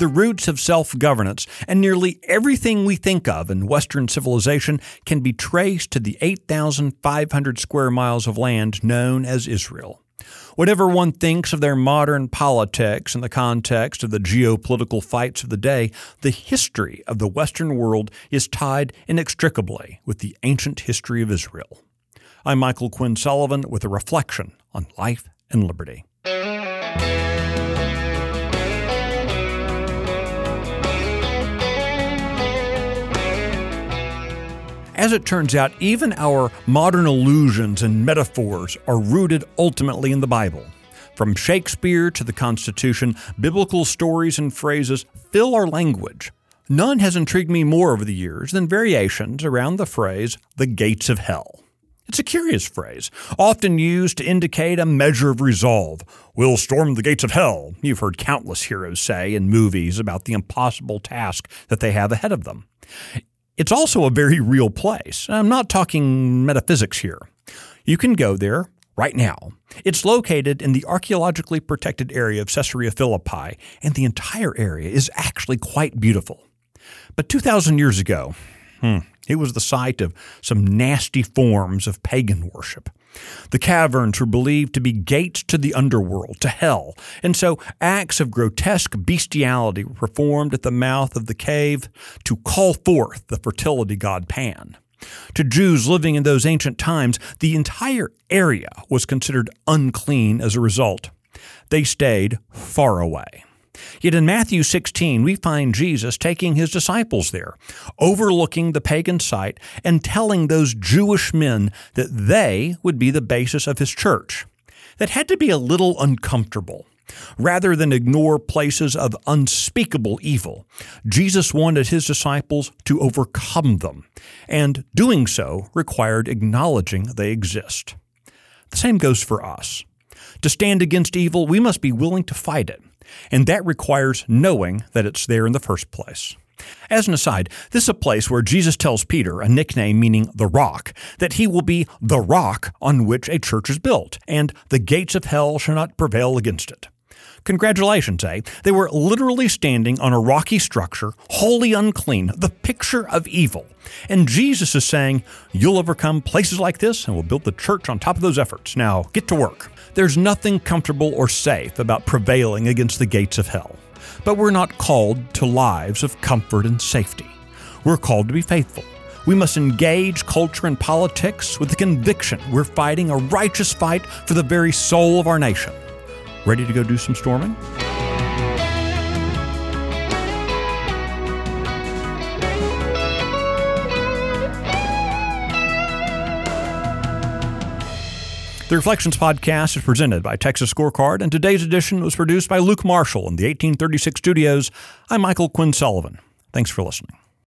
the roots of self governance, and nearly everything we think of in Western civilization can be traced to the 8,500 square miles of land known as Israel. Whatever one thinks of their modern politics in the context of the geopolitical fights of the day, the history of the Western world is tied inextricably with the ancient history of Israel. I'm Michael Quinn Sullivan with a reflection on life and liberty. As it turns out, even our modern allusions and metaphors are rooted ultimately in the Bible. From Shakespeare to the Constitution, biblical stories and phrases fill our language. None has intrigued me more over the years than variations around the phrase, the gates of hell. It's a curious phrase, often used to indicate a measure of resolve. We'll storm the gates of hell, you've heard countless heroes say in movies about the impossible task that they have ahead of them. It's also a very real place. I'm not talking metaphysics here. You can go there right now. It's located in the archaeologically protected area of Caesarea Philippi, and the entire area is actually quite beautiful. But 2,000 years ago, hmm, it was the site of some nasty forms of pagan worship. The caverns were believed to be gates to the underworld, to hell, and so acts of grotesque bestiality were performed at the mouth of the cave to call forth the fertility god Pan. To Jews living in those ancient times, the entire area was considered unclean as a result. They stayed far away. Yet in Matthew 16, we find Jesus taking his disciples there, overlooking the pagan site and telling those Jewish men that they would be the basis of his church. That had to be a little uncomfortable. Rather than ignore places of unspeakable evil, Jesus wanted his disciples to overcome them, and doing so required acknowledging they exist. The same goes for us. To stand against evil, we must be willing to fight it and that requires knowing that it's there in the first place. As an aside, this is a place where Jesus tells Peter, a nickname meaning the rock, that he will be the rock on which a church is built, and the gates of hell shall not prevail against it. Congratulations, eh? They were literally standing on a rocky structure, wholly unclean, the picture of evil. And Jesus is saying, You'll overcome places like this, and we'll build the church on top of those efforts. Now, get to work. There's nothing comfortable or safe about prevailing against the gates of hell. But we're not called to lives of comfort and safety. We're called to be faithful. We must engage culture and politics with the conviction we're fighting a righteous fight for the very soul of our nation. Ready to go do some storming? The Reflections podcast is presented by Texas Scorecard, and today's edition was produced by Luke Marshall in the 1836 studios. I'm Michael Quinn Sullivan. Thanks for listening.